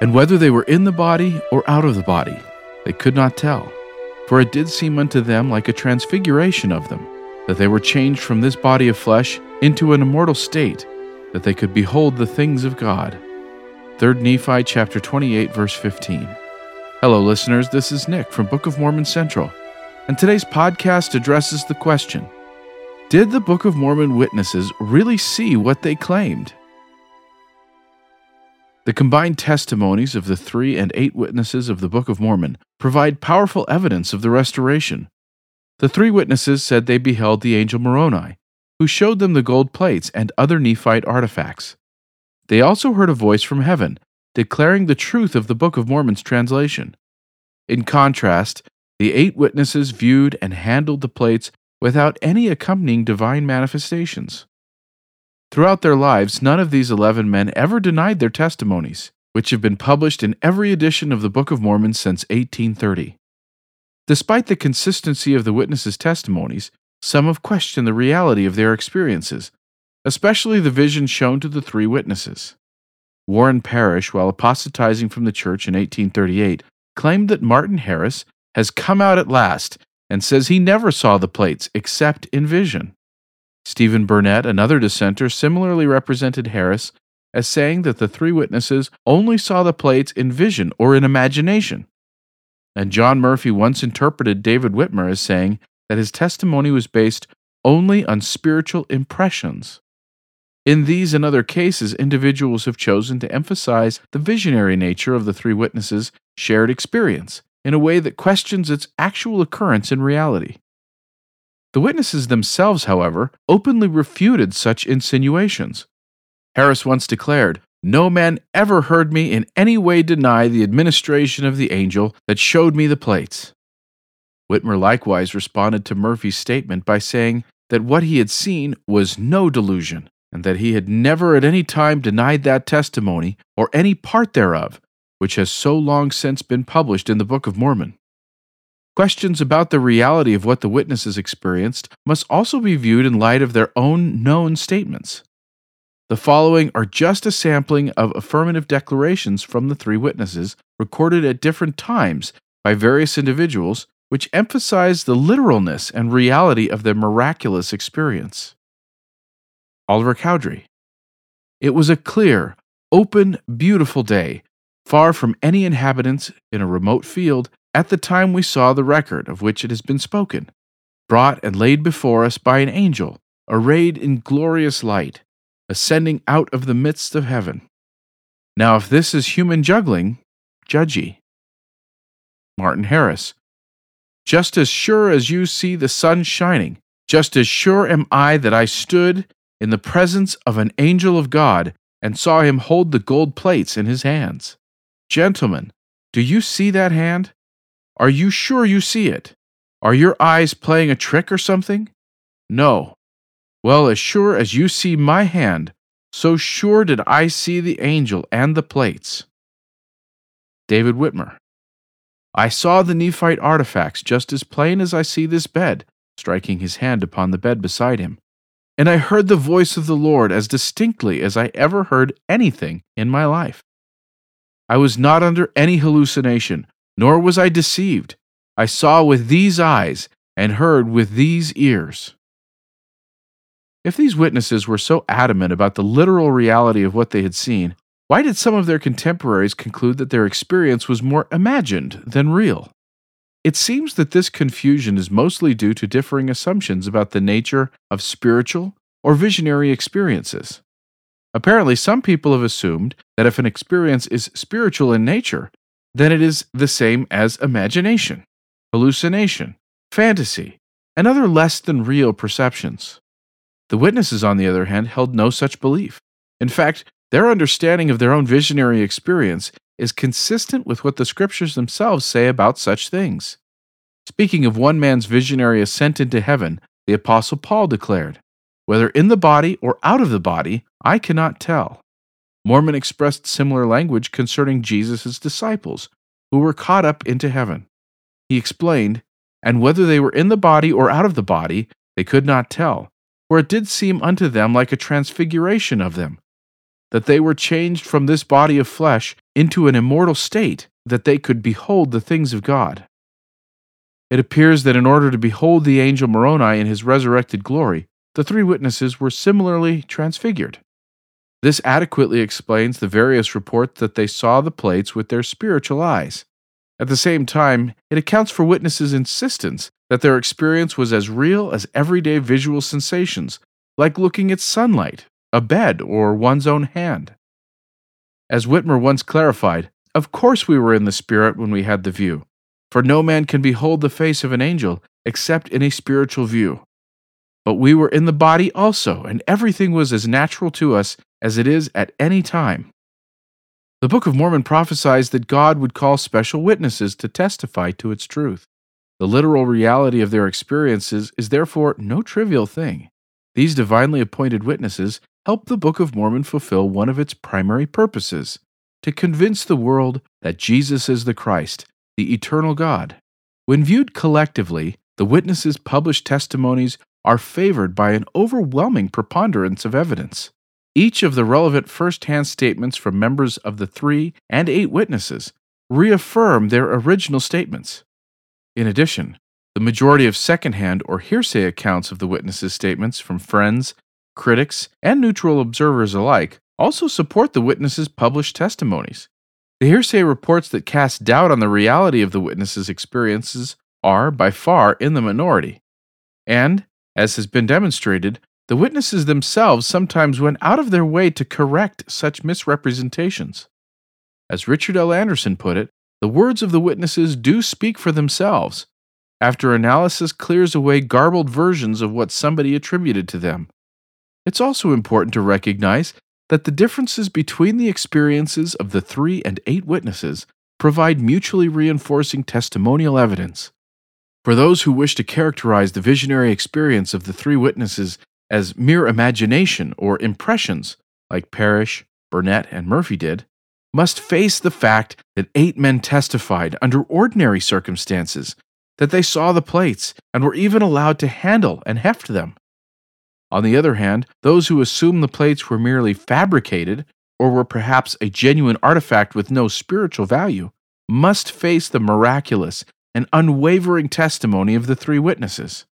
And whether they were in the body or out of the body, they could not tell. For it did seem unto them like a transfiguration of them, that they were changed from this body of flesh into an immortal state, that they could behold the things of God. 3 Nephi chapter 28 verse 15. Hello listeners, this is Nick from Book of Mormon Central, and today's podcast addresses the question: Did the Book of Mormon witnesses really see what they claimed? The combined testimonies of the three and eight witnesses of the Book of Mormon provide powerful evidence of the restoration. The three witnesses said they beheld the angel Moroni, who showed them the gold plates and other Nephite artifacts. They also heard a voice from heaven declaring the truth of the Book of Mormon's translation. In contrast, the eight witnesses viewed and handled the plates without any accompanying divine manifestations. Throughout their lives, none of these 11 men ever denied their testimonies, which have been published in every edition of the Book of Mormon since 1830. Despite the consistency of the witnesses' testimonies, some have questioned the reality of their experiences, especially the vision shown to the three witnesses. Warren Parrish, while apostatizing from the church in 1838, claimed that Martin Harris has come out at last and says he never saw the plates except in vision. Stephen Burnett, another dissenter, similarly represented Harris as saying that the three witnesses only saw the plates in vision or in imagination. And John Murphy once interpreted David Whitmer as saying that his testimony was based only on spiritual impressions. In these and other cases, individuals have chosen to emphasize the visionary nature of the three witnesses' shared experience in a way that questions its actual occurrence in reality. The witnesses themselves, however, openly refuted such insinuations. Harris once declared, No man ever heard me in any way deny the administration of the angel that showed me the plates. Whitmer likewise responded to Murphy's statement by saying that what he had seen was no delusion, and that he had never at any time denied that testimony or any part thereof, which has so long since been published in the Book of Mormon. Questions about the reality of what the witnesses experienced must also be viewed in light of their own known statements. The following are just a sampling of affirmative declarations from the three witnesses recorded at different times by various individuals, which emphasize the literalness and reality of their miraculous experience. Oliver Cowdery. It was a clear, open, beautiful day, far from any inhabitants in a remote field at the time we saw the record of which it has been spoken, brought and laid before us by an angel, arrayed in glorious light, ascending out of the midst of heaven. Now, if this is human juggling, judge ye. Martin Harris. Just as sure as you see the sun shining, just as sure am I that I stood in the presence of an angel of God and saw him hold the gold plates in his hands. Gentlemen, do you see that hand? Are you sure you see it? Are your eyes playing a trick or something? No. Well, as sure as you see my hand, so sure did I see the angel and the plates. David Whitmer. I saw the Nephite artifacts just as plain as I see this bed, striking his hand upon the bed beside him. And I heard the voice of the Lord as distinctly as I ever heard anything in my life. I was not under any hallucination, nor was I deceived. I saw with these eyes and heard with these ears. If these witnesses were so adamant about the literal reality of what they had seen, why did some of their contemporaries conclude that their experience was more imagined than real? It seems that this confusion is mostly due to differing assumptions about the nature of spiritual or visionary experiences. Apparently, some people have assumed that if an experience is spiritual in nature, then it is the same as imagination, hallucination, fantasy, and other less than real perceptions. The witnesses, on the other hand, held no such belief. In fact, their understanding of their own visionary experience is consistent with what the scriptures themselves say about such things. Speaking of one man's visionary ascent into heaven, the Apostle Paul declared, Whether in the body or out of the body, I cannot tell. Mormon expressed similar language concerning Jesus' disciples, who were caught up into heaven. He explained, And whether they were in the body or out of the body, they could not tell, for it did seem unto them like a transfiguration of them, that they were changed from this body of flesh into an immortal state that they could behold the things of God. It appears that in order to behold the angel Moroni in his resurrected glory, the three witnesses were similarly transfigured. This adequately explains the various reports that they saw the plates with their spiritual eyes. At the same time, it accounts for witnesses' insistence that their experience was as real as everyday visual sensations, like looking at sunlight, a bed, or one's own hand. As Whitmer once clarified, of course we were in the spirit when we had the view, for no man can behold the face of an angel except in a spiritual view. But we were in the body also, and everything was as natural to us as it is at any time. The Book of Mormon prophesies that God would call special witnesses to testify to its truth. The literal reality of their experiences is therefore no trivial thing. These divinely appointed witnesses help the Book of Mormon fulfill one of its primary purposes to convince the world that Jesus is the Christ, the eternal God. When viewed collectively, the witnesses' published testimonies are favored by an overwhelming preponderance of evidence. Each of the relevant first hand statements from members of the three and eight witnesses reaffirm their original statements. In addition, the majority of second hand or hearsay accounts of the witnesses' statements from friends, critics, and neutral observers alike also support the witnesses' published testimonies. The hearsay reports that cast doubt on the reality of the witnesses' experiences are, by far, in the minority. And, as has been demonstrated, the witnesses themselves sometimes went out of their way to correct such misrepresentations. As Richard L. Anderson put it, the words of the witnesses do speak for themselves, after analysis clears away garbled versions of what somebody attributed to them. It's also important to recognize that the differences between the experiences of the three and eight witnesses provide mutually reinforcing testimonial evidence. For those who wish to characterize the visionary experience of the three witnesses as mere imagination or impressions, like Parrish, Burnett, and Murphy did, must face the fact that eight men testified under ordinary circumstances that they saw the plates and were even allowed to handle and heft them. On the other hand, those who assume the plates were merely fabricated or were perhaps a genuine artifact with no spiritual value must face the miraculous and unwavering testimony of the three witnesses.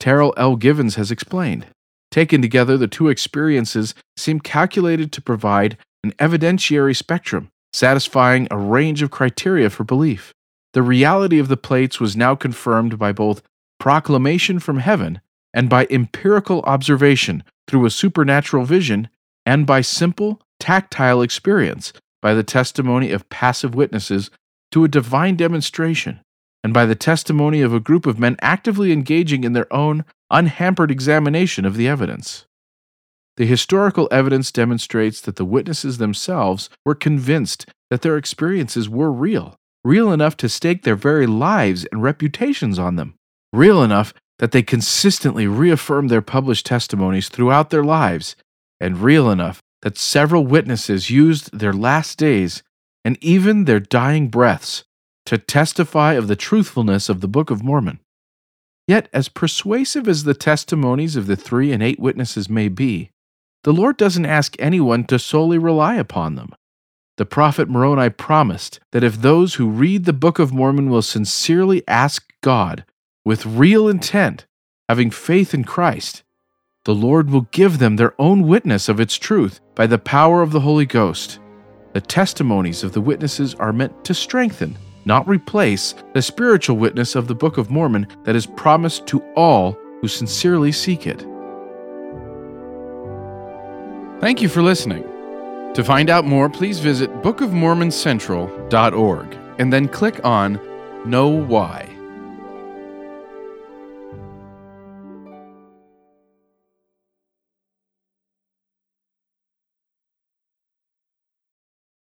Terryl L. Givens has explained. Taken together, the two experiences seem calculated to provide an evidentiary spectrum, satisfying a range of criteria for belief. The reality of the plates was now confirmed by both proclamation from heaven and by empirical observation through a supernatural vision and by simple, tactile experience by the testimony of passive witnesses to a divine demonstration and by the testimony of a group of men actively engaging in their own unhampered examination of the evidence. The historical evidence demonstrates that the witnesses themselves were convinced that their experiences were real, real enough to stake their very lives and reputations on them, real enough that they consistently reaffirmed their published testimonies throughout their lives, and real enough that several witnesses used their last days and even their dying breaths to testify of the truthfulness of the Book of Mormon. Yet, as persuasive as the testimonies of the three and eight witnesses may be, the Lord doesn't ask anyone to solely rely upon them. The prophet Moroni promised that if those who read the Book of Mormon will sincerely ask God with real intent, having faith in Christ, the Lord will give them their own witness of its truth by the power of the Holy Ghost. The testimonies of the witnesses are meant to strengthen not replace the spiritual witness of the Book of Mormon that is promised to all who sincerely seek it. Thank you for listening. To find out more, please visit bookofmormoncentral.org and then click on Know Why.